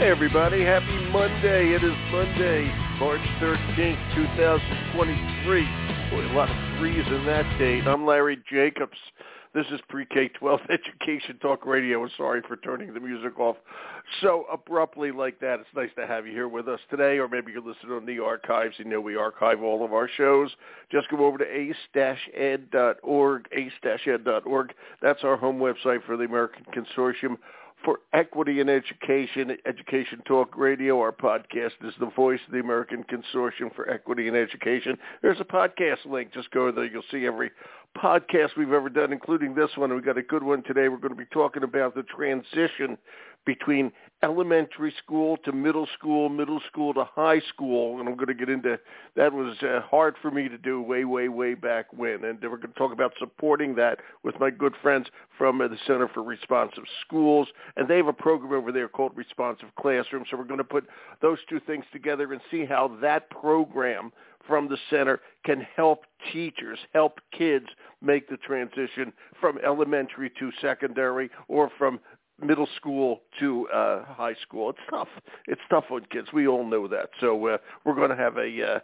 Hey everybody, happy Monday. It is Monday, March 13th, 2023. Boy, a lot of threes in that date. I'm Larry Jacobs. This is Pre-K-12 Education Talk Radio. Sorry for turning the music off so abruptly like that. It's nice to have you here with us today, or maybe you're listening on the archives. You know we archive all of our shows. Just go over to ace-ed.org, ace-ed.org. That's our home website for the American Consortium for Equity in Education, Education Talk Radio. Our podcast is the voice of the American Consortium for Equity in Education. There's a podcast link. Just go there. You'll see every podcast we've ever done, including this one. We've got a good one today. We're going to be talking about the transition between elementary school to middle school, middle school to high school, and I'm going to get into that was uh, hard for me to do way, way, way back when, and we're going to talk about supporting that with my good friends from uh, the Center for Responsive Schools, and they have a program over there called Responsive Classroom, so we're going to put those two things together and see how that program from the center can help teachers, help kids make the transition from elementary to secondary or from middle school to uh, high school. It's tough. It's tough on kids. We all know that. So uh, we're going to have a, uh,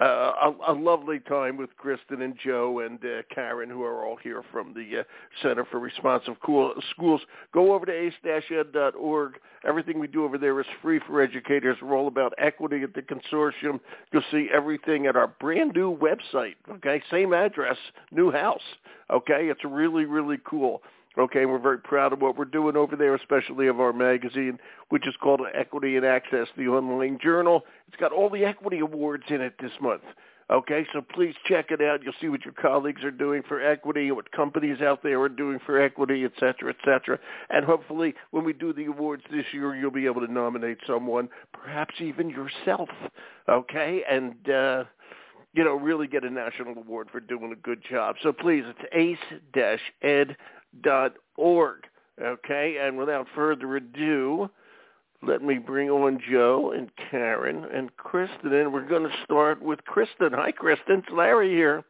uh, a a lovely time with Kristen and Joe and uh, Karen, who are all here from the uh, Center for Responsive cool Schools. Go over to ace-ed.org. Everything we do over there is free for educators. We're all about equity at the consortium. You'll see everything at our brand new website. Okay, same address, new house. Okay, it's really really cool. Okay, we're very proud of what we're doing over there, especially of our magazine, which is called Equity and Access, the online journal. It's got all the equity awards in it this month. Okay, so please check it out. You'll see what your colleagues are doing for equity, what companies out there are doing for equity, et cetera, et cetera. And hopefully when we do the awards this year, you'll be able to nominate someone, perhaps even yourself. Okay, and uh, you know, really get a national award for doing a good job. So please, it's ace-ed dot org. Okay, and without further ado, let me bring on Joe and Karen and Kristen, and we're going to start with Kristen. Hi, Kristen. It's Larry here.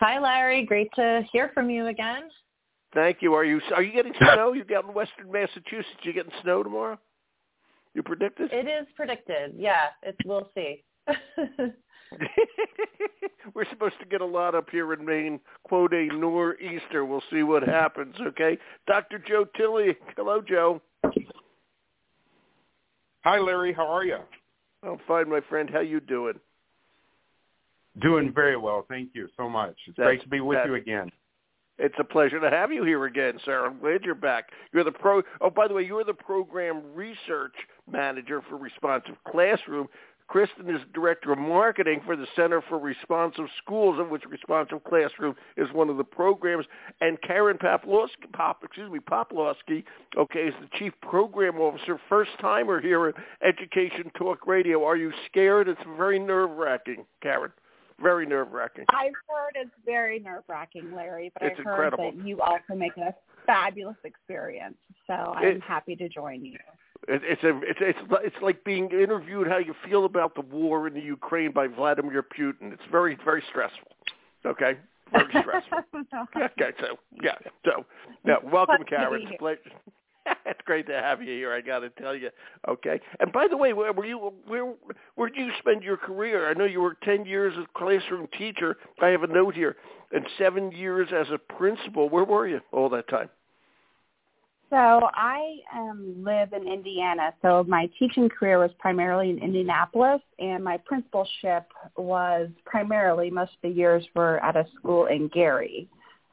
Hi, Larry. Great to hear from you again. Thank you. Are you are you getting snow? You got in Western Massachusetts. You getting snow tomorrow? You predicted? It is predicted. Yeah, it's we'll see. We're supposed to get a lot up here in Maine. Quote a nor'easter. We'll see what happens. Okay, Dr. Joe Tilley. Hello, Joe. Hi, Larry. How are you? I'm fine, my friend. How you doing? Doing very well. Thank you so much. It's That's, great to be with you again. It's a pleasure to have you here again, sir. I'm glad you're back. You're the pro. Oh, by the way, you're the program research manager for Responsive Classroom. Kristen is Director of Marketing for the Center for Responsive Schools, of which Responsive Classroom is one of the programs. And Karen Paplowski, Pop, excuse me, Poplawski, okay, is the Chief Program Officer, first timer here at Education Talk Radio. Are you scared? It's very nerve-wracking, Karen. Very nerve-wracking. I've heard it's very nerve-wracking, Larry, but it's I've heard incredible. that you also make it a fabulous experience. So I'm It- happy to join you. It, it's a it's it's it's like being interviewed how you feel about the war in the Ukraine by Vladimir Putin. It's very very stressful. Okay, very stressful. okay, so yeah, so now welcome, Karen. It's a pleasure. it's great to have you here. I got to tell you. Okay, and by the way, where were you? Where where did you spend your career? I know you were ten years as a classroom teacher. I have a note here, and seven years as a principal. Where were you all that time? So I um, live in Indiana. So my teaching career was primarily in Indianapolis, and my principalship was primarily most of the years were at a school in Gary,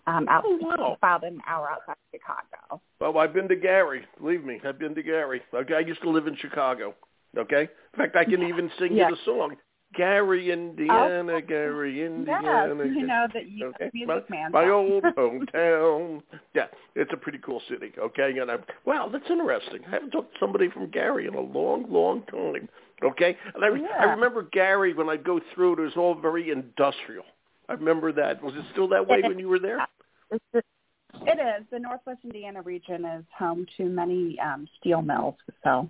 um, out Oh, wow. about an hour outside of Chicago. Well, I've been to Gary. Believe me, I've been to Gary. Okay, I used to live in Chicago. Okay, in fact, I can even sing Yeah. you the song. Gary, Indiana, Gary, Yes, Indiana. you know that you Okay, music my, man. my old hometown. Yeah, it's a pretty cool city. Okay, and I'm wow, that's interesting. I haven't talked to somebody from Gary in a long, long time. Okay, and I, I remember Gary when I go through it, it was all very industrial. I remember that. Was it still that way when you were there? It is. The Northwest Indiana region is home to many um, steel mills. So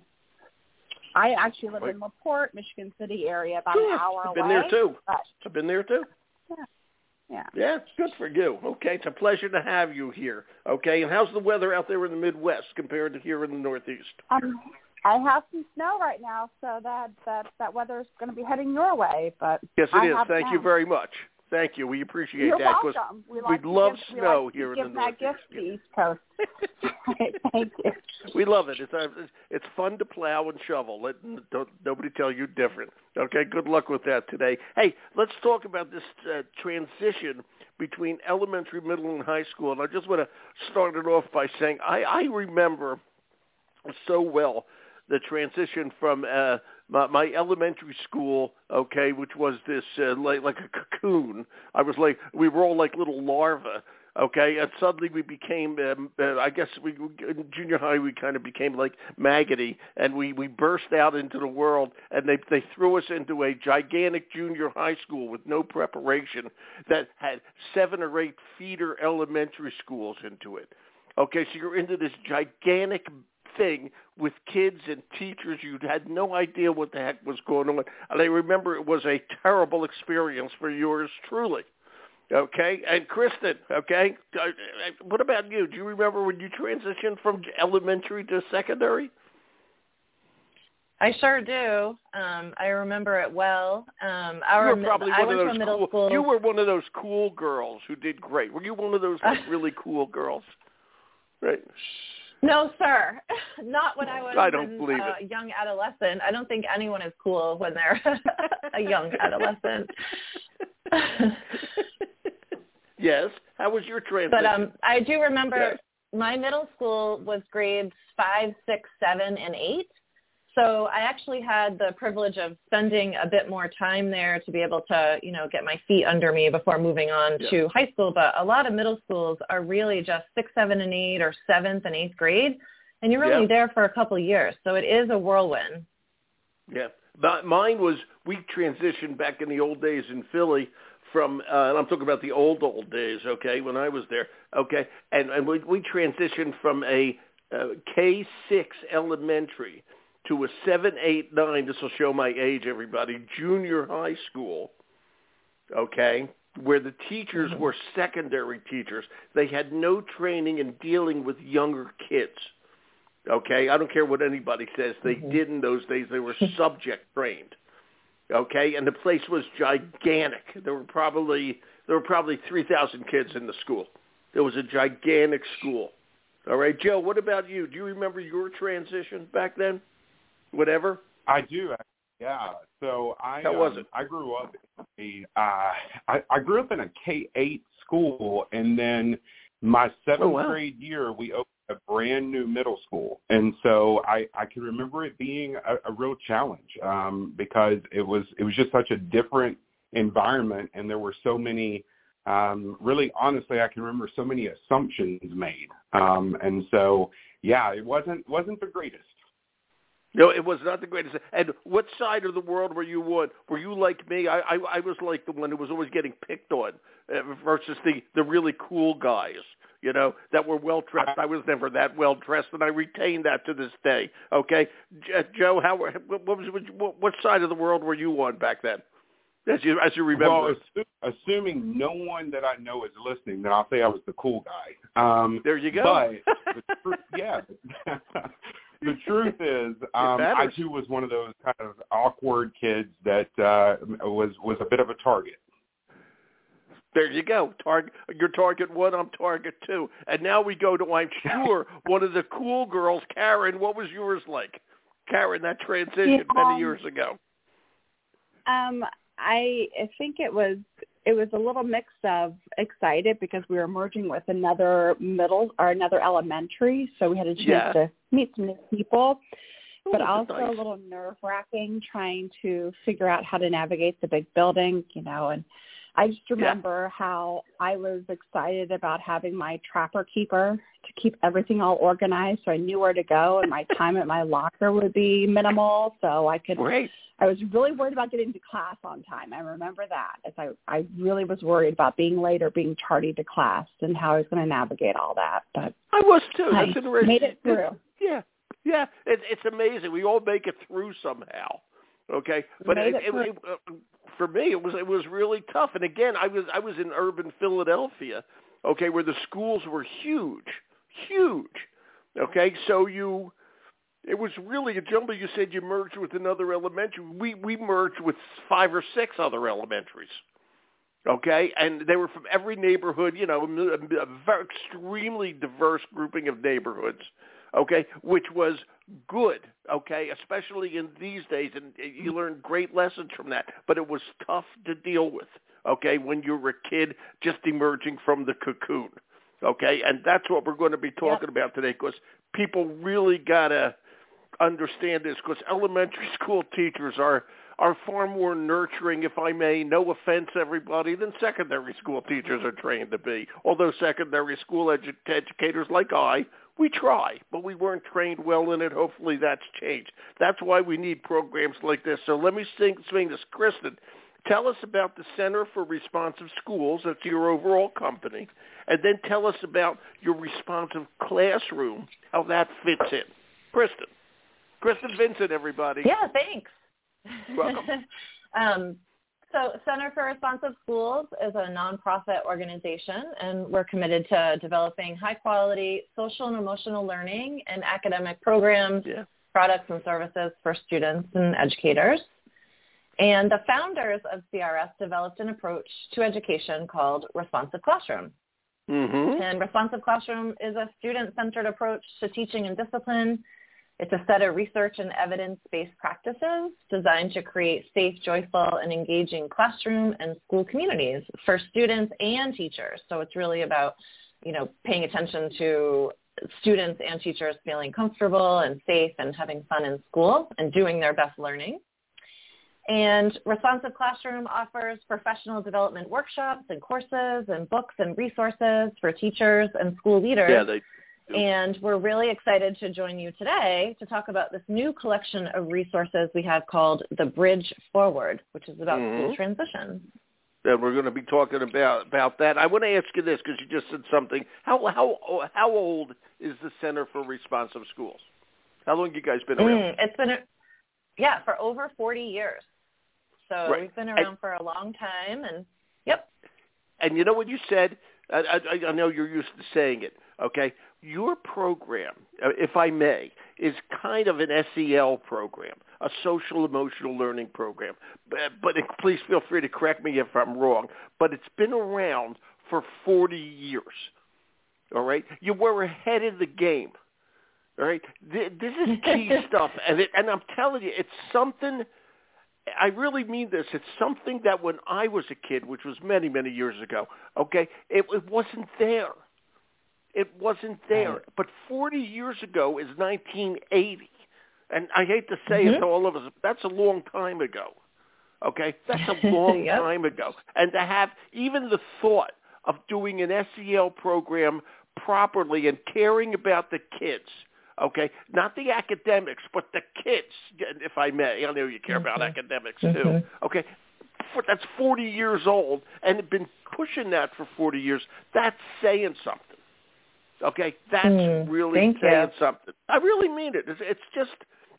I actually live Right. in LaPorte, Michigan City area, about Sure. an hour I've away. been there too. But I've been there too. Yeah. Yeah, Yeah, good for you. Okay, it's a pleasure to have you here. Okay, and how's the weather out there in the Midwest compared to here in the Northeast? Um, I have some snow right now, so that that that weather's going to be heading your way. But Yes, it I is. Thank you very much. Thank you. We appreciate You're that. welcome. We we like love give, we snow like to here in the Northeast. gift to East Coast. Thank you. We love it. It's uh, it's fun to plow and shovel. Let don't, nobody tell you different. Okay, good luck with that today. Hey, let's talk about this uh, transition between elementary, middle, and high school. And I just want to start it off by saying I, I remember so well the transition from uh, my, my elementary school, okay, which was this uh, like like a cocoon. I was like we were all like little larvae, okay, and suddenly we became. Um, uh, I guess we in junior high we kind of became like maggoty, and we we burst out into the world, and they they threw us into a gigantic junior high school with no preparation that had seven or eight feeder elementary schools into it. Okay, so you're into this gigantic thing with kids and teachers. You had no idea what the heck was going on. And I remember it was a terrible experience for yours truly. Okay, and Kristen, okay, uh, uh, what about you? Do you remember when you transitioned from elementary to secondary? I sure do. Um, I remember it well. Um, our you were probably I of those middle cool. school. You were one of those cool girls who did great. Were you one of those like, really cool girls? Right. No, sir. Not when I was I don't believe uh, young adolescent. I don't think anyone is cool when they're a young adolescent. yes. How was your transition? but um, I do remember Yes. my middle school was grades five, six, seven, and eight. So I actually had the privilege of spending a bit more time there to be able to, you know, get my feet under me before moving on Yeah. to high school. But a lot of middle schools are really just six, seven, and eight, or seventh and eighth grade, and you're only Yeah. there for a couple of years. So it is a whirlwind. Yeah, but mine was we transitioned back in the old days in Philly from, uh, and I'm talking about the old old days, okay, when I was there, okay, and and we we transitioned from a uh, K six elementary to a seven, eight, nine. This will show my age, everybody. Junior high school, okay, where the teachers were secondary teachers. They had no training in dealing with younger kids. Okay, I don't care what anybody says. They Mhm. did in those days. They were subject trained. Okay, and the place was gigantic. There were probably there were probably three thousand kids in the school. It was a gigantic school. All right, Joe. What about you? Do you remember your transition back then? Whatever. I do. Yeah. So I How was um, it? I grew up in a uh, I, I grew up in a K eight school, and then my seventh Oh, wow. grade year we opened a brand new middle school, and so I I can remember it being a, a real challenge um, because it was it was just such a different environment, and there were so many. Um, really, honestly, I can remember so many assumptions made, um, and so yeah, it wasn't wasn't the greatest. No, it was not the greatest. And what side of the world were you on? Were you like me? I I, I was like the one who was always getting picked on uh, versus the the really cool guys. You know that were well dressed. I was never that well dressed, and I retain that to this day. Okay, J- Joe, how were- what was what, what side of the world were you on back then? As you as you remember, Well, assu- assuming no one that I know is listening, then I'll say I was the cool guy. Um, there you go. But truth, yeah, the truth is, um, I too was one of those kind of awkward kids that uh, was was a bit of a target. There you go. Target, you're target one. I'm target two. And now we go to, I'm sure, one of the cool girls, Karen. What was yours like, Karen? That transition Yeah. many years ago. Um, I I think it was it was a little mix of excited because we were merging with another middle or another elementary, so we had a chance Yeah. to meet some new people. Oh, but also nice. a little nerve wracking trying to figure out how to navigate the big building, you know, and I just remember how I was excited about having my trapper keeper to keep everything all organized so I knew where to go and my time at my locker would be minimal so I could Great. I was really worried about getting to class on time. I remember that as I I really was worried about being late or being tardy to class and how I was going to navigate all that. But I was too. I That's made it through. Yeah, yeah. It, it's amazing. We all make it through somehow. Okay, but it, it it, uh, for me it was it was really tough. And again, I was I was in urban Philadelphia, okay, where the schools were huge, huge. Okay, so you it was really a jumble. You said you merged with another elementary. We we merged with five or six other elementaries. Okay, and they were from every neighborhood. You know, a, a very extremely diverse grouping of neighborhoods. Okay, which was good. Okay, especially in these days, and you mm-hmm. learn great lessons from that. But it was tough to deal with. Okay, when you were a kid just emerging from the cocoon. Okay, and that's what we're going to be talking yep. about today because people really gotta understand this because elementary school teachers are are far more nurturing, if I may, no offense everybody, than secondary school teachers are mm-hmm. trained to be. Although secondary school edu- educators like I, we try, but we weren't trained well in it. Hopefully that's changed. That's why we need programs like this. So let me sing, swing this. Kristen, tell us about the Center for Responsive Schools. That's your overall company. And then tell us about your responsive classroom, how that fits in. Kristen. Kristen Vincent, everybody. Yeah, thanks. welcome. um, so Center for Responsive Schools is a nonprofit organization, and we're committed to developing high-quality social and emotional learning and academic programs, yeah. products, and services for students and educators. And the founders of CRS developed an approach to education called Responsive Classroom. Mm-hmm. And Responsive Classroom is a student-centered approach to teaching and discipline it's a set of research and evidence-based practices designed to create safe, joyful, and engaging classroom and school communities for students and teachers. So it's really about, you know, paying attention to students and teachers feeling comfortable and safe and having fun in school and doing their best learning. And Responsive Classroom offers professional development workshops and courses and books and resources for teachers and school leaders. Yeah, they and we're really excited to join you today to talk about this new collection of resources we have called The Bridge Forward, which is about mm-hmm. school transition. And we're going to be talking about about that. I want to ask you this because you just said something. How how how old is the Center for Responsive Schools? How long have you guys been around? Mm, it's been, yeah, for over 40 years. So right. we've been around for a long time, and yep. And you know what you said? I, I, I know you're used to saying it. Okay, your program, uh, if I may, is kind of an SEL program, a social emotional learning program. But, but please feel free to correct me if I'm wrong. But it's been around for 40 years. All right, you were ahead of the game. All right, this is key stuff, and it, and I'm telling you, it's something. I really mean this. It's something that when I was a kid, which was many, many years ago, okay, it, it wasn't there. It wasn't there. But 40 years ago is 1980. And I hate to say mm-hmm. it to all of us, but that's a long time ago. Okay? That's a long yep. time ago. And to have even the thought of doing an SEL program properly and caring about the kids, okay? Not the academics, but the kids, if I may. I know you care about academics too. Okay? That's 40 years old and been pushing that for 40 years. That's saying something. Okay, that's mm, really saying you. something. I really mean it. It's, it's just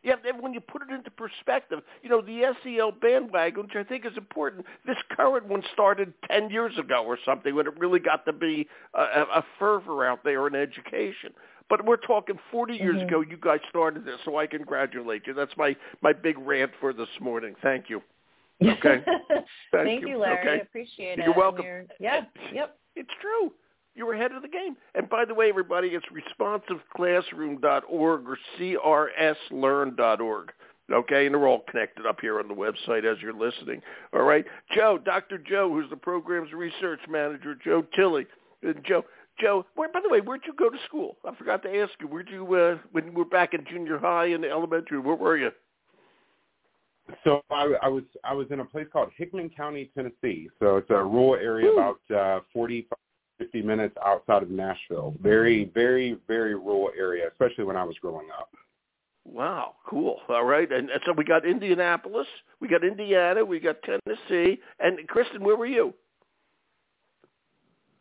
yeah. When you put it into perspective, you know the SEL bandwagon, which I think is important. This current one started ten years ago or something when it really got to be a, a fervor out there in education. But we're talking 40 years mm-hmm. ago. You guys started this, so I congratulate you. That's my my big rant for this morning. Thank you. Okay. Thank, Thank you, you, Larry. Okay. Appreciate it. You're welcome. You're, yeah. Yep. It's true. You're ahead of the game. And by the way, everybody, it's responsiveclassroom.org or crslearn.org. Okay, and they're all connected up here on the website as you're listening. All right, Joe, Dr. Joe, who's the program's research manager, Joe Tilley. And Joe, Joe, where, by the way, where'd you go to school? I forgot to ask you. Where'd you, uh, when you were back in junior high and elementary, where were you? So I, I was I was in a place called Hickman County, Tennessee. So it's a rural area, Ooh. about uh, 45 50 minutes outside of Nashville. Very, very, very rural area, especially when I was growing up. Wow, cool. All right, and, and so we got Indianapolis, we got Indiana, we got Tennessee, and Kristen, where were you?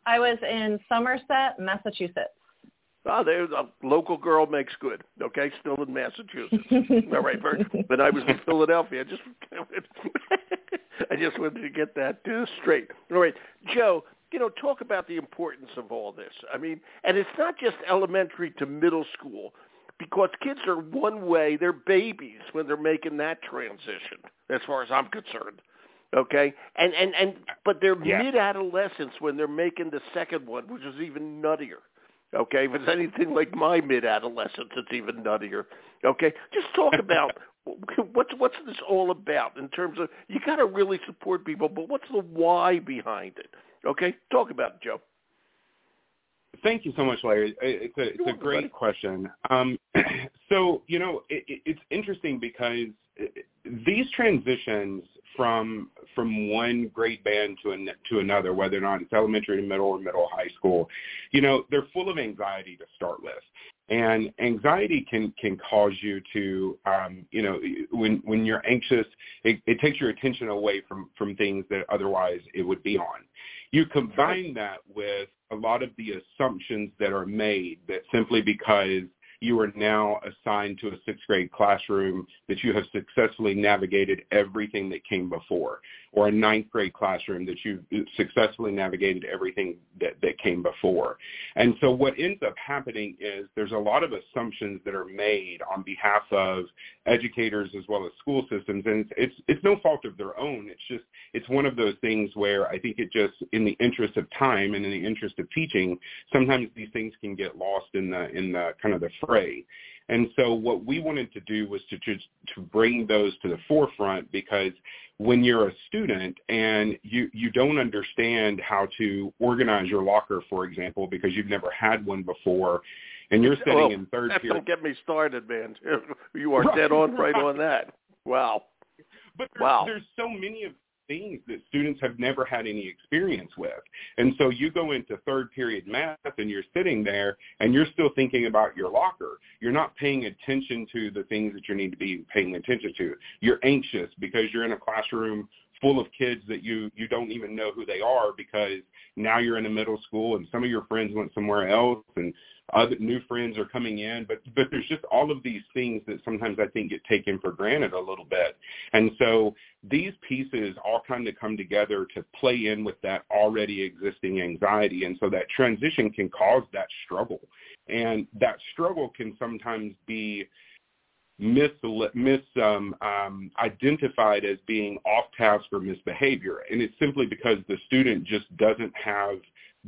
I was in Somerset, Massachusetts. Oh, there's a local girl makes good. Okay, still in Massachusetts. All right, very, but I was in Philadelphia. I Just I just wanted to get that uh, straight. All right, Joe. You know, talk about the importance of all this. I mean, and it's not just elementary to middle school because kids are one way, they're babies when they're making that transition, as far as I'm concerned. Okay, and and and but they're yeah. mid-adolescence when they're making the second one, which is even nuttier. Okay, if it's anything like my mid-adolescence, it's even nuttier. Okay, just talk about what's what's this all about in terms of you got to really support people, but what's the why behind it? Okay, talk about it, Joe. Thank you so much, Larry. It's a it's a great question. Um, so you know, it, it's interesting because these transitions from from one grade band to an, to another, whether or not it's elementary to middle or middle high school, you know, they're full of anxiety to start with. And anxiety can can cause you to, um, you know, when when you're anxious, it, it takes your attention away from from things that otherwise it would be on. You combine that with a lot of the assumptions that are made that simply because you are now assigned to a sixth grade classroom that you have successfully navigated everything that came before or a ninth grade classroom that you successfully navigated everything that, that came before. And so what ends up happening is there's a lot of assumptions that are made on behalf of educators as well as school systems. And it's, it's, it's no fault of their own. It's just, it's one of those things where I think it just, in the interest of time and in the interest of teaching, sometimes these things can get lost in the, in the kind of the fray. And so what we wanted to do was to just to bring those to the forefront because when you're a student and you you don't understand how to organize your locker, for example, because you've never had one before, and you're sitting well, in third that tier. Don't get me started, man. You are dead on right on that. Wow. But there's, wow. there's so many of things that students have never had any experience with. And so you go into third period math and you're sitting there and you're still thinking about your locker. You're not paying attention to the things that you need to be paying attention to. You're anxious because you're in a classroom full of kids that you you don't even know who they are because now you're in a middle school and some of your friends went somewhere else and other new friends are coming in. But but there's just all of these things that sometimes I think get taken for granted a little bit. And so these pieces all kind of come together to play in with that already existing anxiety. And so that transition can cause that struggle. And that struggle can sometimes be mis, mis um, um, identified as being off task or misbehavior and it's simply because the student just doesn't have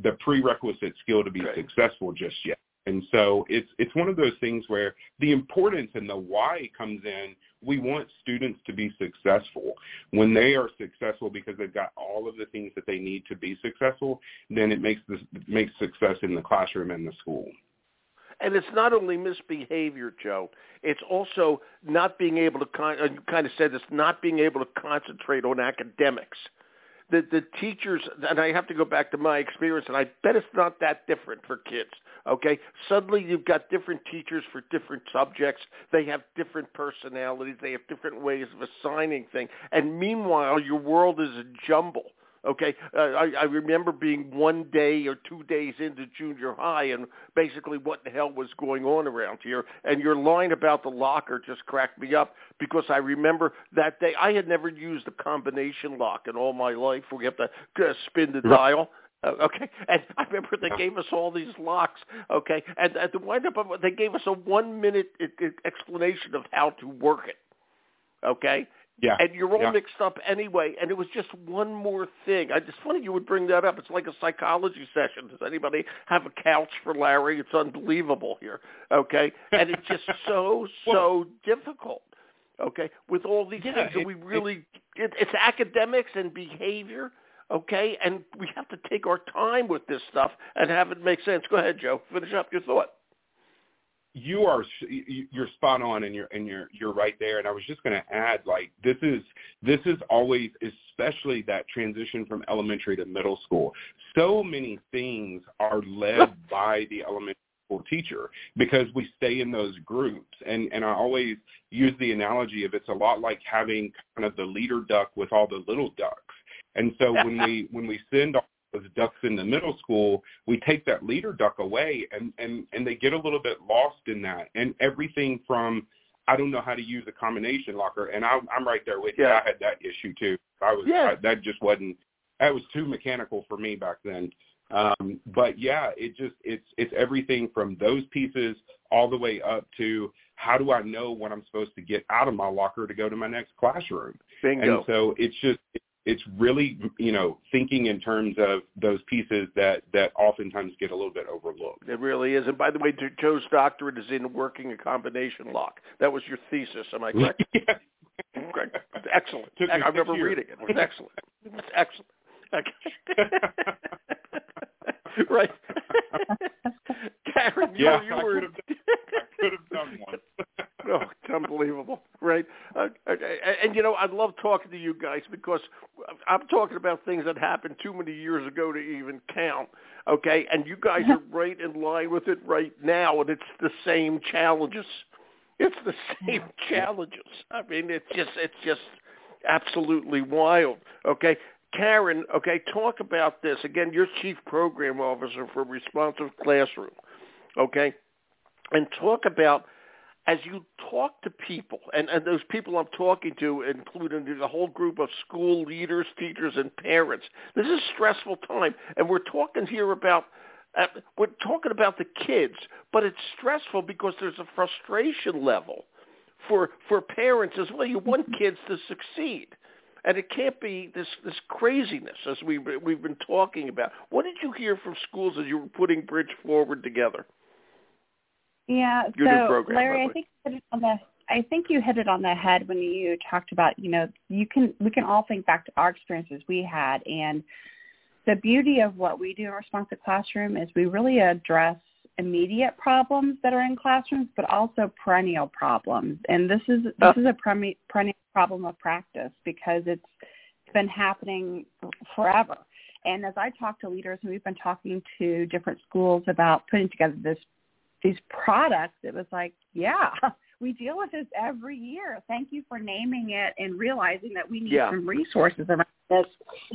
the prerequisite skill to be successful just yet and so it's it's one of those things where the importance and the why comes in. We want students to be successful. When they are successful because they've got all of the things that they need to be successful, then it makes this makes success in the classroom and the school. And it's not only misbehavior, Joe. It's also not being able to con- uh, you kind of said this, not being able to concentrate on academics the the teachers and I have to go back to my experience and I bet it's not that different for kids. Okay? Suddenly you've got different teachers for different subjects. They have different personalities, they have different ways of assigning things. And meanwhile your world is a jumble. Okay, uh, I, I remember being one day or two days into junior high, and basically what the hell was going on around here. And your line about the locker just cracked me up because I remember that day I had never used a combination lock in all my life. Where you have to uh, spin the dial. Uh, okay, and I remember they gave us all these locks. Okay, and at the wind up, they gave us a one minute explanation of how to work it. Okay, yeah. And you're all yeah. mixed up anyway. And it was just one more thing. I, it's funny you would bring that up. It's like a psychology session. Does anybody have a couch for Larry? It's unbelievable here. Okay. And it's just so, so well, difficult. Okay. With all these yeah, things it, that we really, it, it's academics and behavior. Okay. And we have to take our time with this stuff and have it make sense. Go ahead, Joe. Finish up your thought you are you're spot on and you're and you're you're right there. And i was just going to add like this is this is always especially that transition from elementary to middle school. So many things are led by the elementary school teacher because we stay in those groups. And and i always use the analogy of it's a lot like having kind of the leader duck with all the little ducks. And so when we when we send as ducks in the middle school, we take that leader duck away and, and, and they get a little bit lost in that. And everything from I don't know how to use a combination locker, and I, I'm right there with Yeah. you. I had that issue too. I was Yeah. I, that just wasn't that was too mechanical for me back then. Um, but yeah, it just it's it's everything from those pieces all the way up to how do I know when I'm supposed to get out of my locker to go to my next classroom? Bingo. And so it's just it's really you know thinking in terms of those pieces that that oftentimes get a little bit overlooked. It really is. And by the way, Joe's doctorate is in working a combination lock. That was your thesis, am I correct? Correct. Excellent. I remember years. reading it. It was excellent. It was excellent. Okay. right. Karen, you, yeah, you were. could have done, I could have done one. oh, it's unbelievable, right? Uh, okay. And, you know, I love talking to you guys because I'm talking about things that happened too many years ago to even count. Okay, and you guys are right in line with it right now, and it's the same challenges. It's the same challenges. I mean, it's just it's just absolutely wild. Okay. Karen, okay, talk about this. Again, you're Chief Program Officer for Responsive Classroom. Okay? And talk about as you talk to people, and, and those people I'm talking to, including the whole group of school leaders, teachers, and parents, this is a stressful time, and we're talking here about uh, we're talking about the kids, but it's stressful because there's a frustration level for for parents as well. You want kids to succeed, and it can't be this this craziness as we we've been talking about. What did you hear from schools as you were putting Bridge Forward together? Yeah. Your so, program, Larry, I think you hit it on the I think you hit it on the head when you talked about, you know, you can we can all think back to our experiences we had and the beauty of what we do in responsive classroom is we really address immediate problems that are in classrooms but also perennial problems. And this is uh. this Oh. is a perennial problem of practice because it's been happening forever. And as I talk to leaders, and we've been talking to different schools about putting together this these products, it was like, yeah, we deal with this every year. Thank you for naming it and realizing that we need Yeah. some resources around this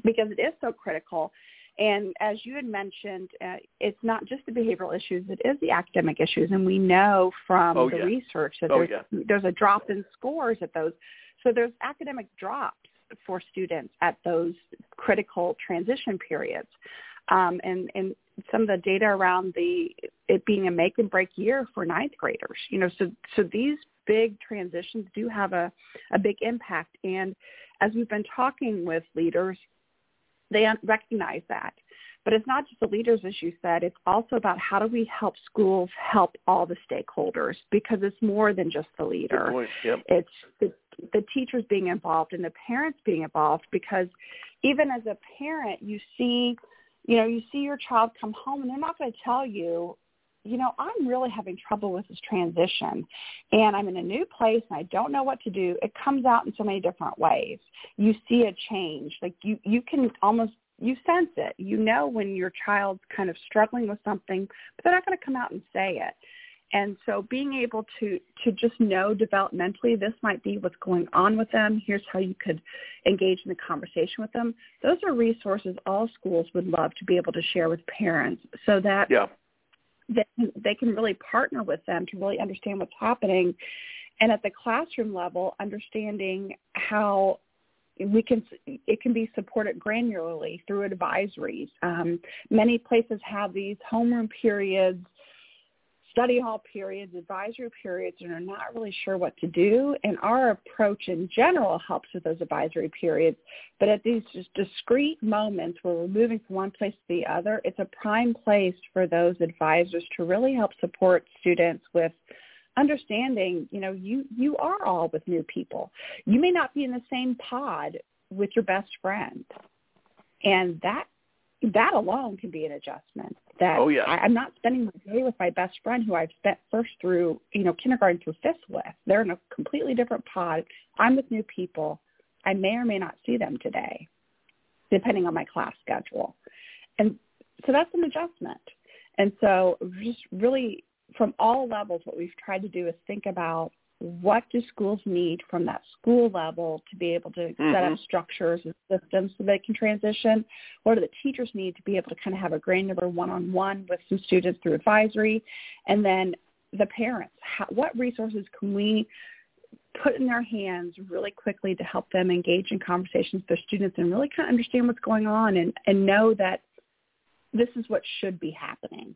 because it is so critical. And as you had mentioned, uh, it's not just the behavioral issues; it is the academic issues, and we know from Oh, the yeah. research that Oh, there's yeah. there's a drop in scores at those. So there's academic drops for students at those critical transition periods. Um, and, and some of the data around the it being a make and break year for ninth graders. You know, so so these big transitions do have a, a big impact. And as we've been talking with leaders, they recognize that. But it's not just the leaders, as you said. It's also about how do we help schools help all the stakeholders because it's more than just the leader. Yep. it's the, the teachers being involved and the parents being involved because even as a parent you see you know you see your child come home and they're not going to tell you you know i'm really having trouble with this transition and i'm in a new place and i don't know what to do. It comes out in so many different ways. You see a change. Like you you can almost you sense it. You know when your child's kind of struggling with something but they're not going to come out and say it and so being able to, to just know developmentally this might be what's going on with them, here's how you could engage in the conversation with them, those are resources all schools would love to be able to share with parents so that Yeah. they, they can really partner with them to really understand what's happening. And at the classroom level, understanding how we can it can be supported granularly through advisories. Um, many places have these homeroom periods study hall periods, advisory periods, and are not really sure what to do. And our approach in general helps with those advisory periods. But at these just discrete moments where we're moving from one place to the other, it's a prime place for those advisors to really help support students with understanding, you know, you, you are all with new people. You may not be in the same pod with your best friend. And that that alone can be an adjustment. That Oh, yeah. I, I'm not spending my day with my best friend who I've spent first through, you know, kindergarten through fifth with. They're in a completely different pod. I'm with new people. I may or may not see them today, depending on my class schedule. And so that's an adjustment. And so just really from all levels, what we've tried to do is think about what do schools need from that school level to be able to set up Mhm. structures and systems so they can transition? What do the teachers need to be able to kind of have a granular one-on-one with some students through advisory? And then the parents, how, what resources can we put in their hands really quickly to help them engage in conversations with their students and really kind of understand what's going on and, and know that this is what should be happening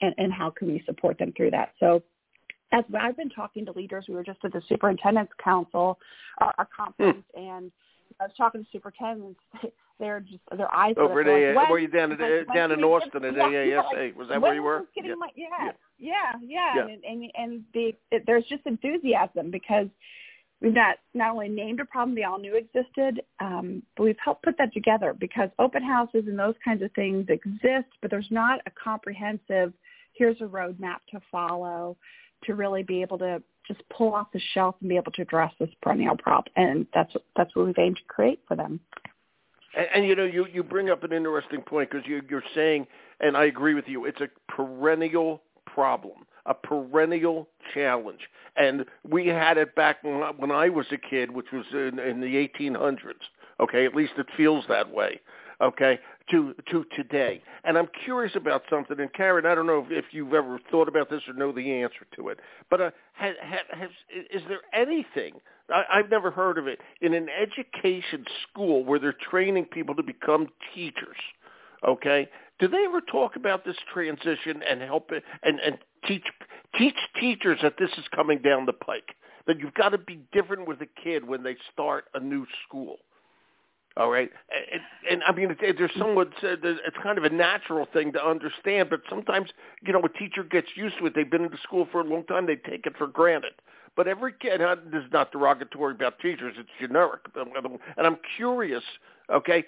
and, and how can we support them through that. So as I've been talking to leaders, we were just at the superintendent's council, our, our conference, hmm. and I was talking to superintendents. They're just their eyes. Over there. like, were you down like, down in Austin at AASA? Like, was that where you were? Yeah. My, yeah. yeah, yeah, yeah, and and, and the, it, there's just enthusiasm because we've not not only named a problem they all knew existed, um, but we've helped put that together because open houses and those kinds of things exist, but there's not a comprehensive. Here's a roadmap to follow to really be able to just pull off the shelf and be able to address this perennial problem. And that's that's what we've aimed to create for them. And, and you know, you you bring up an interesting point because you, you're saying, and I agree with you, it's a perennial problem, a perennial challenge, and we had it back when I, when I was a kid, which was in, in the 1800s. Okay, at least it feels that way okay, to to today. And I'm curious about something. And Karen, I don't know if, if you've ever thought about this or know the answer to it, but uh, has, has, is there anything I, I've never heard of it in an education school where they're training people to become teachers? Okay, do they ever talk about this transition and help it and and teach teach teachers that this is coming down the pike? That you've got to be different with a kid when they start a new school. All right, and, and I mean, it, there's somewhat it's kind of a natural thing to understand, but sometimes you know a teacher gets used to it. They've been in the school for a long time; they take it for granted. But every kid, this is not derogatory about teachers; it's generic. And I'm curious, okay,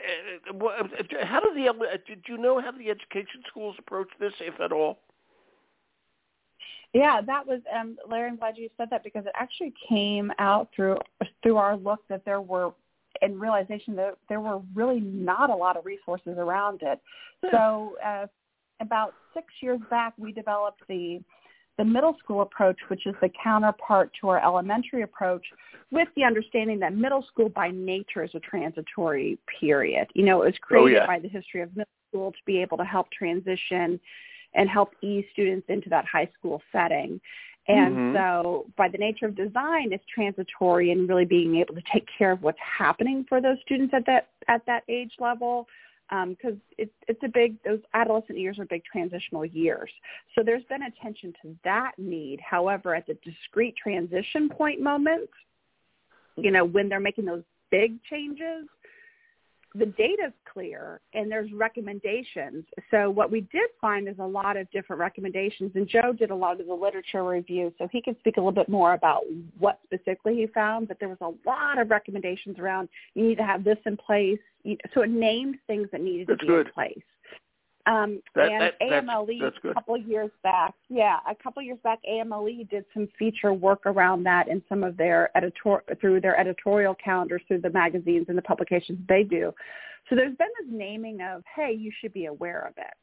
uh, how do the did you know how the education schools approach this, if at all? Yeah, that was um Larry. I'm glad you said that because it actually came out through through our look that there were and realization that there were really not a lot of resources around it. So uh, about six years back, we developed the the middle school approach, which is the counterpart to our elementary approach, with the understanding that middle school by nature is a transitory period. You know, it was created oh, yeah. by the history of middle school to be able to help transition and help ease students into that high school setting. And mm-hmm. so by the nature of design, it's transitory and really being able to take care of what's happening for those students at that at that age level because um, it's it's a big those adolescent years are big transitional years. So there's been attention to that need. However, at the discrete transition point moments, you know, when they're making those big changes, the data is clear and there's recommendations. So what we did find is a lot of different recommendations and Joe did a lot of the literature review so he can speak a little bit more about what specifically he found, but there was a lot of recommendations around you need to have this in place. So it named things that needed That's to be good. in place. Um, that, and that, AMLE that's, that's a couple of years back, yeah, a couple of years back, AMLE did some feature work around that in some of their editor through their editorial calendars, through the magazines and the publications they do. So there's been this naming of, hey, you should be aware of it.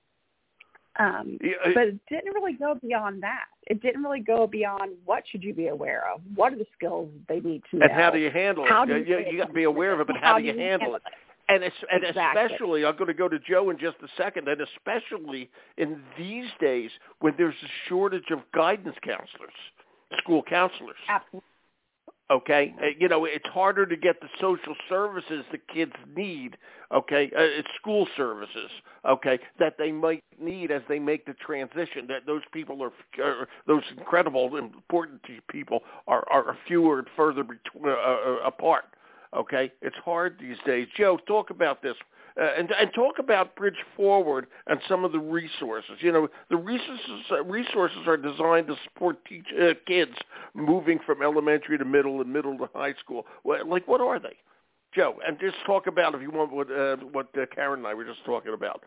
Um, yeah, but it didn't really go beyond that. It didn't really go beyond what should you be aware of, what are the skills they need to know, and how do you handle it? how it? Do you, you, you got to be aware of it, but how, how do you handle, handle it? And, it's, and exactly. especially, I'm going to go to Joe in just a second, and especially in these days when there's a shortage of guidance counselors, school counselors. Absolutely. Okay, uh, you know it's harder to get the social services the kids need. Okay, uh, it's school services. Okay, that they might need as they make the transition. That those people are, are those incredible, important people are are fewer and further between, uh, uh, apart. Okay, it's hard these days. Joe, talk about this. Uh, and, and talk about Bridge Forward and some of the resources. You know, the resources uh, resources are designed to support teach, uh, kids moving from elementary to middle and middle to high school. Well, like, what are they, Joe? And just talk about if you want what uh, what uh, Karen and I were just talking about.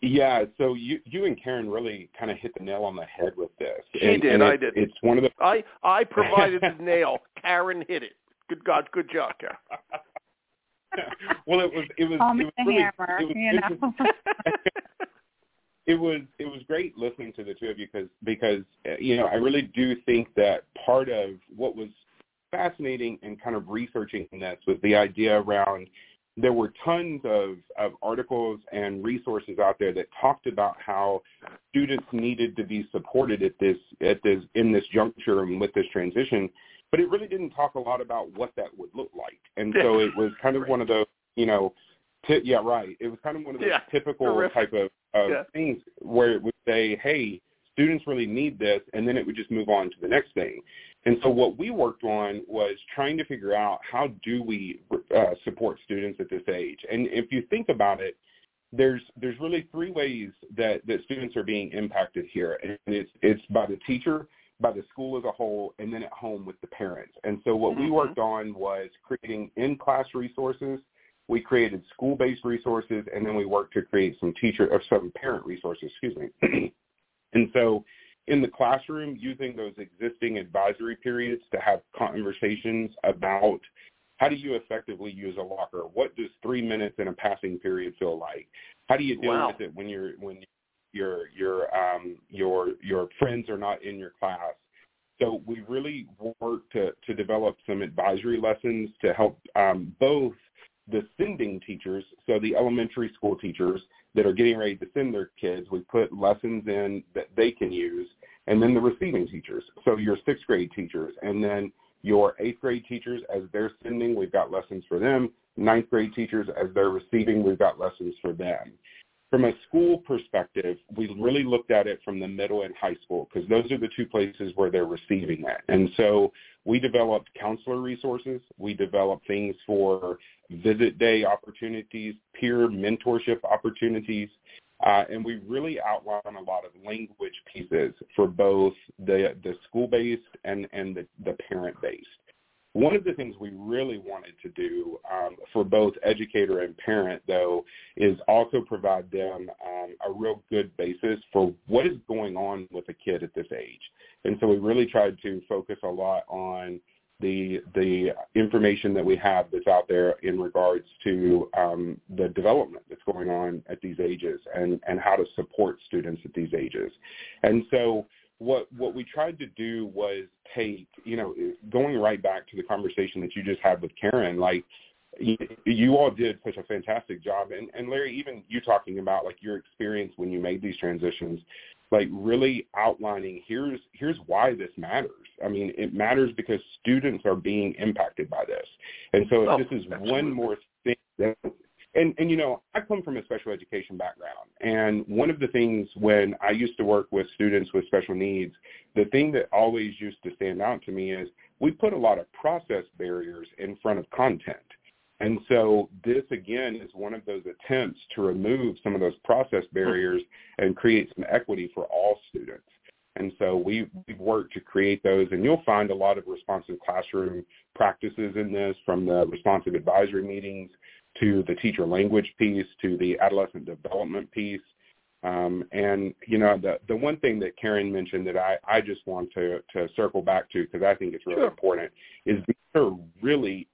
Yeah, so you you and Karen really kind of hit the nail on the head with this. She and, did. And I did. It's one of the. I I provided the nail. Karen hit it. Good God, good job, Karen. well, it was it was Call it was really, hammer, it was, you know. it was it was great listening to the two of you because because uh, you know I really do think that part of what was fascinating and kind of researching this was the idea around there were tons of, of articles and resources out there that talked about how students needed to be supported at this at this in this juncture and with this transition, but it really didn't talk a lot about what that would look like. And so it was kind of one of those, you know, t- yeah, right. It was kind of one of those Yeah, typical terrific. type of, of Yeah. things where it would say, hey, students really need this, and then it would just move on to the next thing. And so what we worked on was trying to figure out how do we uh, support students at this age. And if you think about it, there's there's really three ways that, that students are being impacted here, and it's it's by the teacher, by the school as a whole, and then at home with the parents. And so what we Mhm. worked on was creating in-class resources. We created school-based resources, and then we worked to create some teacher or some parent resources. Excuse me. and so in the classroom using those existing advisory periods to have conversations about how do you effectively use a locker? What does three minutes in a passing period feel like? How do you deal Wow. with it when you're when your your um your your friends are not in your class? So we really worked to to develop some advisory lessons to help um, both the sending teachers, so the elementary school teachers that are getting ready to send their kids, we put lessons in that they can use, and then the receiving teachers, so your sixth grade teachers, and then your eighth grade teachers as they're sending, we've got lessons for them. Ninth grade teachers as they're receiving, we've got lessons for them. From a school perspective, we really looked at it from the middle and high school because those are the two places where they're receiving it. And so we developed counselor resources. We developed things for visit day opportunities, peer mentorship opportunities, uh, and we really outline a lot of language pieces for both the, the school-based and, and the, the parent-based. One of the things we really wanted to do um, for both educator and parent, though, is also provide them um, a real good basis for what is going on with a kid at this age. And so we really tried to focus a lot on the the information that we have that's out there in regards to um, the development that's going on at these ages and, and how to support students at these ages. And so what what we tried to do was take, you know, going right back to the conversation that you just had with Karen, like you, you all did such a fantastic job and, and Larry, even you talking about like your experience when you made these transitions, like really outlining here's here's why this matters. I mean, it matters because students are being impacted by this. And so if Oh, this is absolutely. one more thing that and and you know i come from a special education background. And one of the things when i used to work with students with special needs the thing that always used to stand out to me is we put a lot of process barriers in front of content. And so this again is one of those attempts to remove some of those process barriers and create some equity for all students. And so we, we've worked to create those, and you'll find a lot of responsive classroom practices in this, from the responsive advisory meetings to the teacher language piece to the adolescent development piece. Um, and you know, the the one thing that Karen mentioned that I, I just want to to circle back to because I think it's really Sure. important is these are really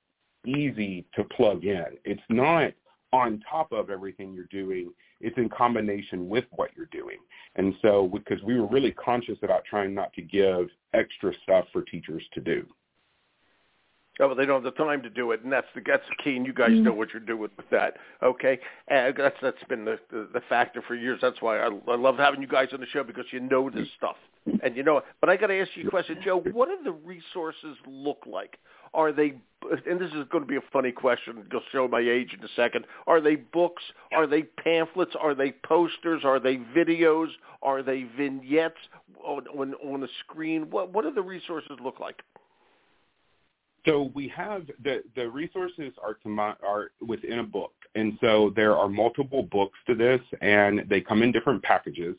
easy to plug in. It's not on top of everything you're doing. It's in combination with what you're doing. And so, because we were really conscious about trying not to give extra stuff for teachers to do. Oh, well, they don't have the time to do it, and that's the that's the key. And you guys mm-hmm. know what you're doing with that, okay? And that's that's been the, the the factor for years. That's why I, I love having you guys on the show because you know this stuff, and you know. But I got to ask you a question, Joe. What do the resources look like? Are they? And this is going to be a funny question. You'll show my age in a second. Are they books? Are they pamphlets? Are they posters? Are they videos? Are they vignettes on on, on the screen? What what do the resources look like? So we have the the resources are combi- are within a book, and so there are multiple books to this, and they come in different packages.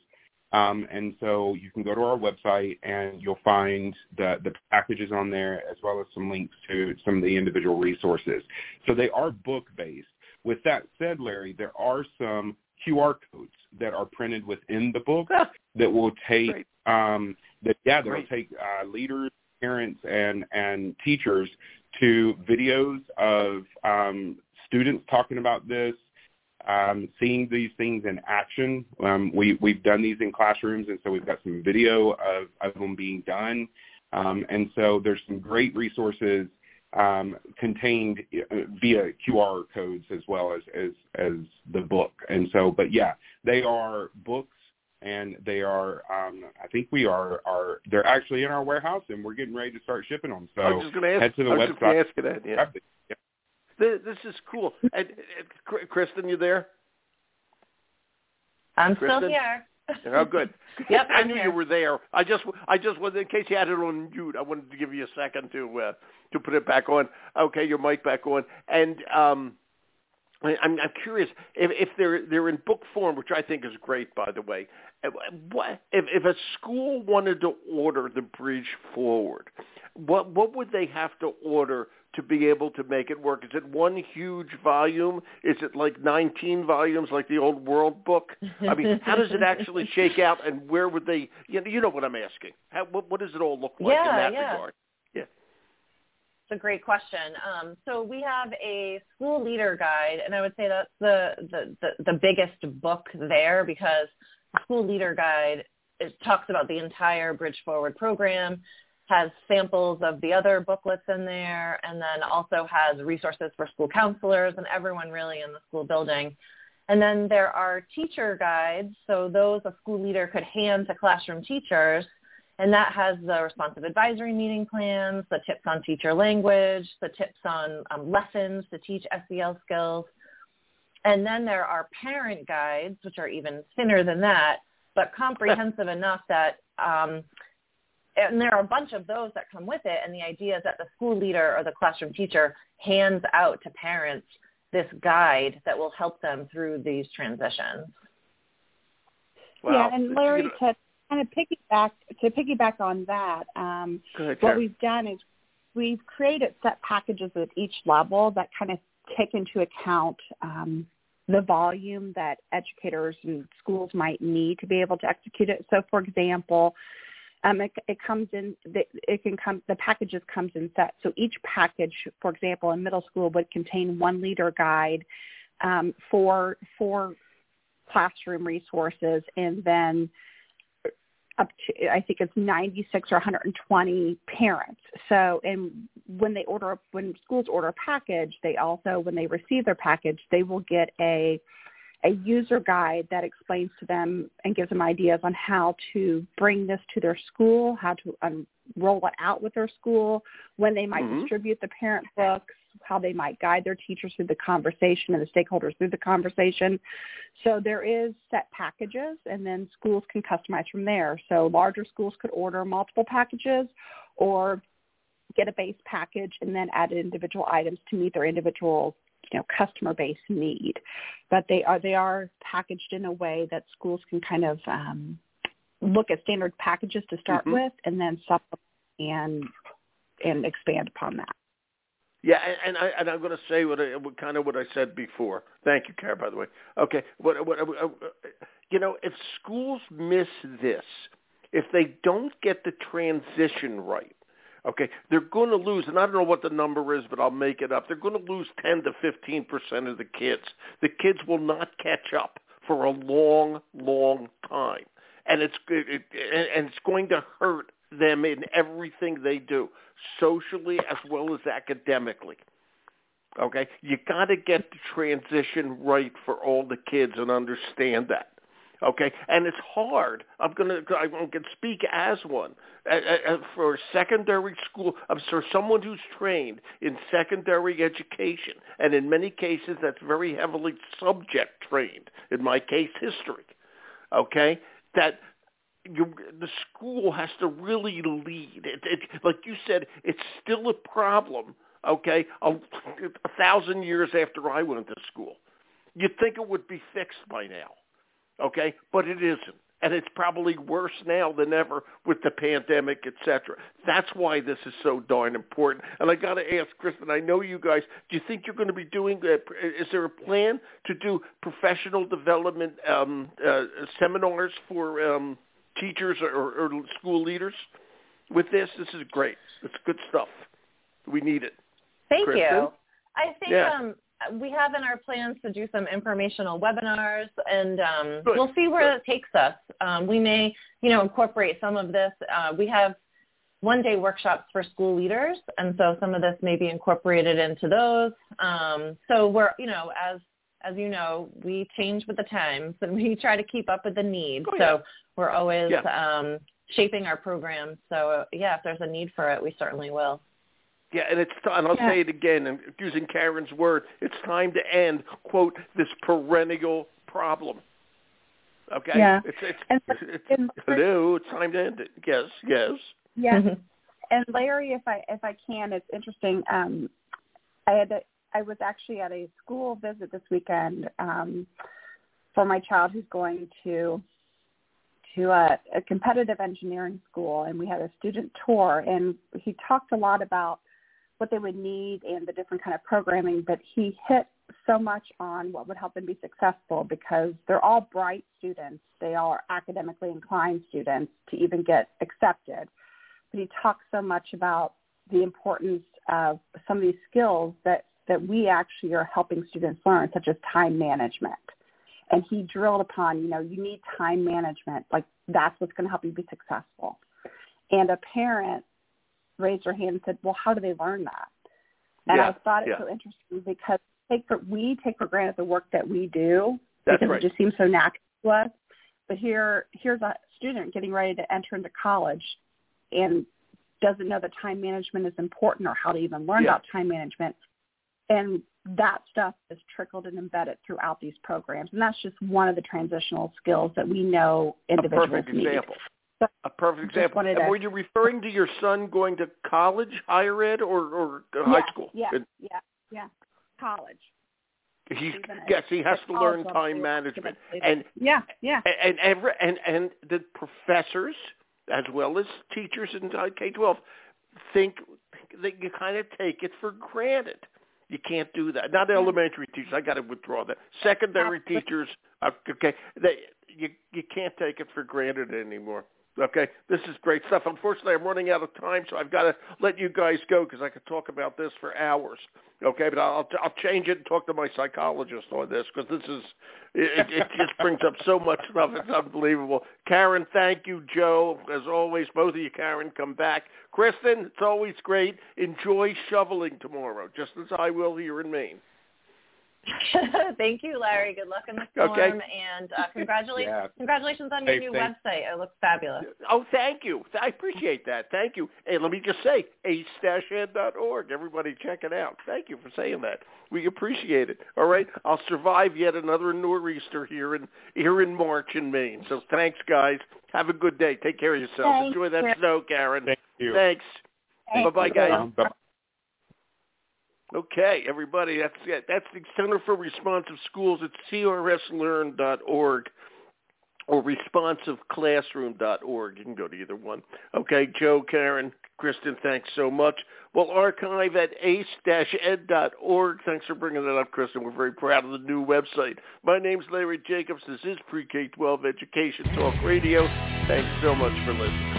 Um, and so you can go to our website and you'll find the, the packages on there as well as some links to some of the individual resources. So they are book-based. With that said, Larry, there are some QR codes that are printed within the book Ah, that will take um, that yeah, that will take uh, leaders, parents, and and teachers to videos of um, students talking about this, um, seeing these things in action. Um, we we've done these in classrooms, and so we've got some video of, of them being done. Um, and so there's some great resources um, contained uh, via QR codes as well as, as as the book. And so, but yeah, they are books, and they are. Um, I think we are are they're actually in our warehouse, and we're getting ready to start shipping them. So I was just going to ask. head to the I was website. just going to ask you that. Yeah. This, this is cool. And, and Kristen, you there? I'm Kristen? still here. Oh, good. Yep, I I'm knew here. you were there. I just, I just was in case you had it on mute. I wanted to give you a second to uh, to put it back on. Okay, your mic back on. And um, I, I'm, I'm curious if, if they're they're in book form, which I think is great, by the way. Uh, What if if a school wanted to order the Bridge Forward? What what would they have to order to be able to make it work? Is it one huge volume? Is it like 19 volumes like the old World Book? I mean, how does it actually shake out, and where would they? You know, you know what I'm asking. How, what, what does it all look like in that yeah. regard? A great question. Um, so we have a school leader guide, and I would say that's the, the, the, the biggest book there because the school leader guide it talks about the entire Bridge Forward program, has samples of the other booklets in there, and then also has resources for school counselors and everyone really in the school building. And then there are teacher guides, so those a school leader could hand to classroom teachers and that has the responsive advisory meeting plans, the tips on teacher language, the tips on um, lessons to teach SEL skills. And then there are parent guides, which are even thinner than that, but comprehensive enough that, um, and there are a bunch of those that come with it. And the idea is that the school leader or the classroom teacher hands out to parents this guide that will help them through these transitions. Wow. Yeah, and Larry, You know- to kind of piggyback to piggyback on that, um, what we've done is we've created set packages at each level that kind of take into account um, the volume that educators and schools might need to be able to execute it. So, for example, um, it, it comes in. It can come. The packages comes in sets. So each package, for example, in middle school, would contain one leader guide um, for for classroom resources, and then up to I think it's 96 or 120 parents. So, and when they order, when schools order a package, they also, when they receive their package, they will get a a user guide that explains to them and gives them ideas on how to bring this to their school, how to um, roll it out with their school, when they might Mhm. distribute the parent books, how they might guide their teachers through the conversation and the stakeholders through the conversation. So there is set packages, and then schools can customize from there. So larger schools could order multiple packages or get a base package and then add individual items to meet their individual you know customer base need but they are they are packaged in a way that schools can kind of um, look at standard packages to start Mhm. with and then supplement and and expand upon that Yeah, and, and I and I'm going to say what I what, kind of what I said before. Thank you, Kara. By the way. Okay. What what uh, you know, if schools miss this, if they don't get the transition right, okay, they're going to lose. And I don't know what the number is, but I'll make it up. They're going to lose 10 to 15 percent of the kids. The kids will not catch up for a long, long time, and it's it, it, and it's going to hurt them in everything they do, socially as well as academically. Okay, you got to get the transition right for all the kids and understand that. Okay, and it's hard. I'm gonna I can speak as one for secondary school. I'm sorry, someone who's trained in secondary education, and in many cases that's very heavily subject trained. In my case, history. Okay, that you, the school has to really lead. It, it, like you said, it's still a problem. Okay, a, a thousand years after I went to school, you'd think it would be fixed by now. Okay, but it isn't, and it's probably worse now than ever with the pandemic, etc. That's why this is so darn important. And I got to ask, Kristen, I know you guys. Do you think you're going to be doing? Uh, is there a plan to do professional development um, uh, seminars for? Um, teachers or, or school leaders with this. This is great. It's good stuff. We need it. Thank Kristen? you. I think Yeah. um, we have in our plans to do some informational webinars, and um, we'll see where good. it takes us. Um, we may, you know, incorporate some of this. Uh, we have one-day workshops for school leaders, and so some of this may be incorporated into those. Um, so we're, you know, as as you know, we change with the times and we try to keep up with the needs. Oh, yeah. So we're always Yeah. um, shaping our programs. So yeah, if there's a need for it, we certainly will. Yeah, and it's t- and I'll Yeah. say it again, and using Karen's word, it's time to end quote this perennial problem. Okay. Yeah. It's it's, And- it's and- hello. It's time to end it. Yes. Yes. Yes. and Larry, if I if I can, it's interesting. Um, I had to, I was actually at a school visit this weekend um, for my child who's going to to a, a competitive engineering school, and we had a student tour, and he talked a lot about what they would need and the different kind of programming, but he hit so much on what would help them be successful because they're all bright students. They are academically inclined students to even get accepted but he talks so much about the importance of some of these skills that, that we actually are helping students learn, such as time management. And he drilled upon, you know, you need time management. Like that's what's going to help you be successful. And a parent raised her hand and said, well, how do they learn that? And Yeah, I thought it yeah. so interesting because take for, we take for granted the work that we do That's because right. it just seems so natural to us. But here, here's a student getting ready to enter into college and doesn't know that time management is important or how to even learn Yeah. about time management. And that stuff is trickled and embedded throughout these programs. And that's just one of the transitional skills that we know individuals A perfect need. example. So- A perfect example. And to- were you referring to your son going to college, higher ed, or or Yeah, high school? Yeah, And yeah, yeah. College. In yes, he has to learn time management, and Yeah, yeah. and and every, and and the professors as well as teachers in K twelve think that you kind of take it for granted. You can't do that. Not elementary teachers. I got to withdraw that. Secondary teachers. uh, Okay, they you you can't take it for granted anymore. Okay, this is great stuff. Unfortunately, I'm running out of time, so I've got to let you guys go because I could talk about this for hours. Okay, but I'll I'll change it and talk to my psychologist on this because this is it, it just brings up so much stuff. It's unbelievable. Karen, thank you, Joe. As always, both of you, Karen, come back. Kristen, it's always great. Enjoy shoveling tomorrow, just as I will here in Maine. Thank you, Larry. Good luck in the storm, Okay. and uh, congratulations! Yeah. Congratulations on your Hey, new thanks. website. It looks fabulous. Oh, thank you. I appreciate that. Thank you. Hey, let me just say, ace-ed.org. Everybody check it out. Thank you for saying that. We appreciate it. All right. I'll survive yet another nor'easter here in here in March in Maine. So thanks, guys. Have a good day. Take care of yourselves. Thanks, Enjoy that snow, Karen. Thank you. Thanks. Thank Bye-bye, guys. Um, bye- Okay, everybody, that's it. That's the Center for Responsive Schools at crslearn.org or responsiveclassroom.org. You can go to either one. Okay, Joe, Karen, Kristen, thanks so much. We'll archive at ace-ed.org. Thanks for bringing that up, Kristen. We're very proud of the new website. My name's Larry Jacobs. This is Pre-K-12 Education Talk Radio. Thanks so much for listening.